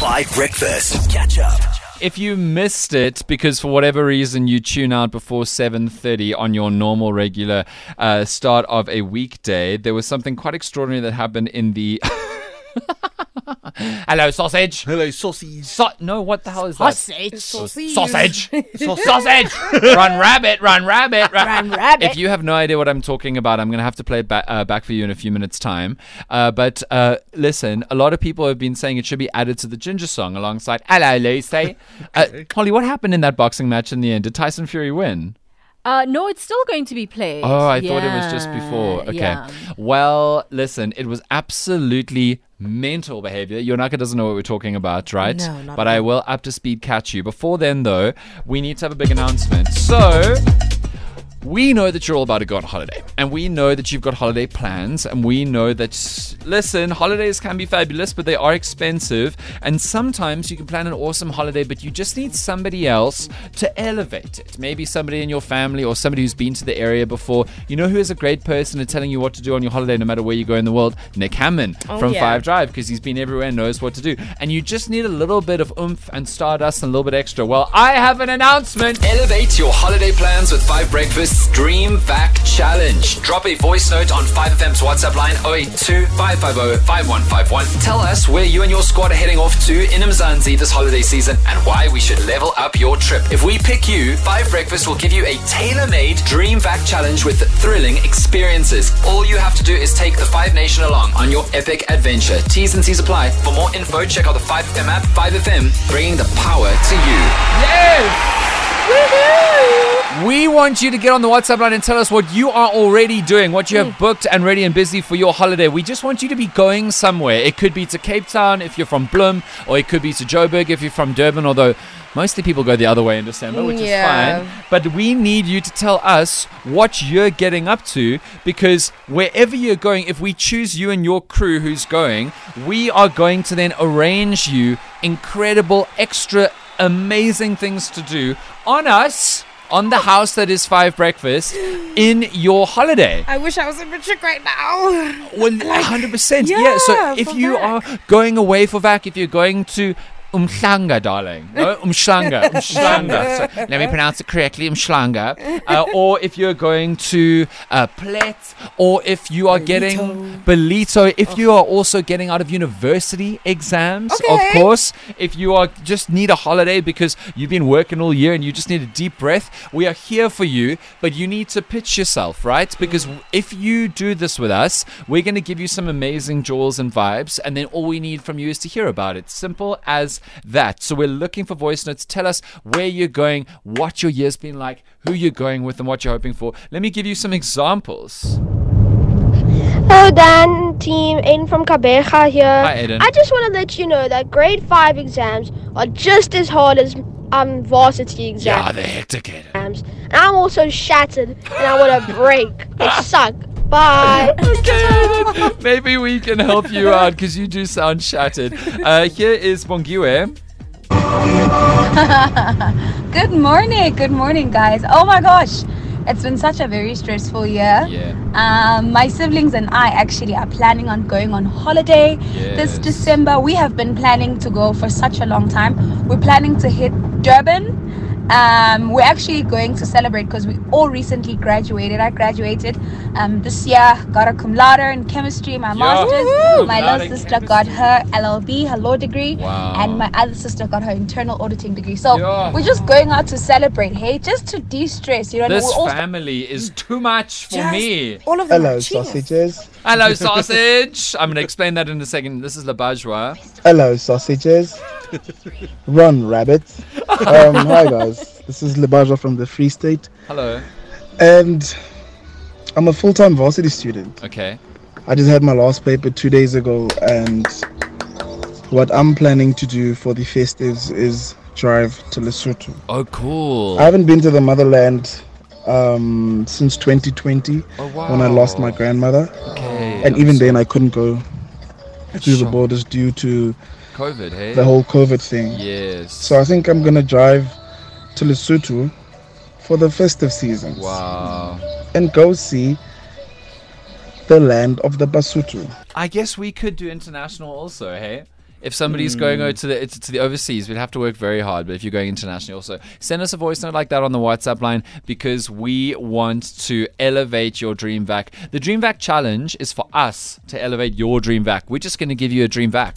Five Breakfast. Catch up. If you missed it because for whatever reason you tune out before 7:30 on your normal regular uh, start of a weekday, there was something quite extraordinary that happened in the Hello sausage. Hello, sausage. So- no, what the hell is that? Sausage. Sausage. Sausage. run rabbit. Run rabbit. Run rabbit. If you have no idea what I'm talking about, I'm going to have to play it back, uh, back for you in a few minutes' time. Uh, but uh, listen, a lot of people have been saying it should be added to the Ginger song alongside Hello Lucy. Uh, Holly, what happened in that boxing match in the end? Did Tyson Fury win? Uh, no, it's still going to be played. Oh, I thought it was just before. Okay. yeah. Well, listen, it was absolutely mental behavior. Yonaka doesn't know what we're talking about, right? No, not But at I will up to speed catch you. Before then, though, we need to have a big announcement. So. We know that you're all about to go on holiday, and we know that you've got holiday plans, and we know that, listen, holidays can be fabulous, but they are expensive, and sometimes you can plan an awesome holiday, but you just need somebody else to elevate it. Maybe somebody in your family or somebody who's been to the area before. You know who is a great person at telling you what to do on your holiday, no matter where you go in the world? Nick Hamman oh, from yeah. Five Drive, because he's been everywhere and knows what to do. And you just need a little bit of oomph and stardust and a little bit extra. Well, I have an announcement. Elevate your holiday plans with Five Breakfast's Dream Vac Challenge. Drop a voice note on 5FM's WhatsApp line 082 550 5151. Tell us where you and your squad are heading off to in Mzansi this holiday season and why we should level up your trip. If we pick you, Five Breakfast will give you a tailor made Dream Vac Challenge with thrilling experiences. All you have to do is take the Five Nation along on your epic adventure. T's and C's apply. For more info, check out the 5FM app. 5FM, bringing the power to you. Yes! We want you to get on the WhatsApp line and tell us what you are already doing, what you have mm. booked and ready and busy for your holiday. We just want you to be going somewhere. It could be to Cape Town if you're from Bloem, or it could be to Joburg if you're from Durban, although mostly people go the other way in December, which Yeah. is fine. But we need you to tell us what you're getting up to because wherever you're going, if we choose you and your crew who's going, we are going to then arrange you incredible, extra, amazing things to do on us. On the house that is Five Breakfast in your holiday. I wish I was in Matric right now. Well, hundred percent. Yeah. So if you are going away for VAC, if you're going to Umhlanga, darling, no, Umhlanga, Umhlanga. So let me pronounce it correctly, Umhlanga. Uh, or if you're going to uh, Plett, or if you are getting Ballito, if you are also getting out of university exams, of course. If you are just need a holiday because you've been working all year and you just need a deep breath, we are here for you. But you need to pitch yourself, right? Because if you do this with us, we're going to give you some amazing jewels and vibes, and then all we need from you is to hear about it. Simple as that. So we're looking for voice notes. Tell us where you're going, what your year's been like, who you're going with, and what you're hoping for. Let me give you some examples. Hello, Dan team. Aiden from Kabeja here. Hi, Aiden. I just want to let you know that grade 5 exams are just as hard as um, varsity exams. Yeah, exams. the hectic Aiden. And I'm also shattered and I want a break. They suck. Bye. Okay, maybe we can help you out because you do sound shattered. Uh, here is Bongiwe. Good morning, good morning, guys. Oh my gosh, it's been such a very stressful year. Yeah. Um, my siblings and I actually are planning on going on holiday this December. We have been planning to go for such a long time. We're planning to hit Durban. Um, we're actually going to celebrate because we all recently graduated. I graduated um, this year, got a cum laude in chemistry, my master's. Woohoo! My Cum little in sister got her LLB, her law degree, Wow. and my other sister got her internal auditing degree. So Yeah. we're just going out to celebrate, hey, just to de-stress. You know, This we're all family is too much for me. All of them Hello, sausages. Hello, sausage. I'm going to explain that in a second. This is La Bourgeois. Hello, sausages. Run, rabbit. Um, hi, guys. This is Libaja from the Free State, Hello. and I'm a full-time varsity student. Okay. I just had my last paper two days ago, and what I'm planning to do for the festives is drive to Lesotho. Oh, cool. I haven't been to the motherland um, since 2020 Oh, wow. when I lost my grandmother, Okay. and even then I couldn't go through the Sure. borders due to COVID, hey? the whole COVID thing. Yes. So I think I'm gonna drive to Lesotho for the festive seasons Wow. and go see the land of the Basotho. I guess we could do international also, hey? If somebody's going hmm. over to the to the overseas, we'd have to work very hard. But if you're going internationally, also send us a voice note like that on the WhatsApp line because we want to elevate your dream vac. The dream vac challenge is for us to elevate your dream vac. We're just going to give you a dream vac.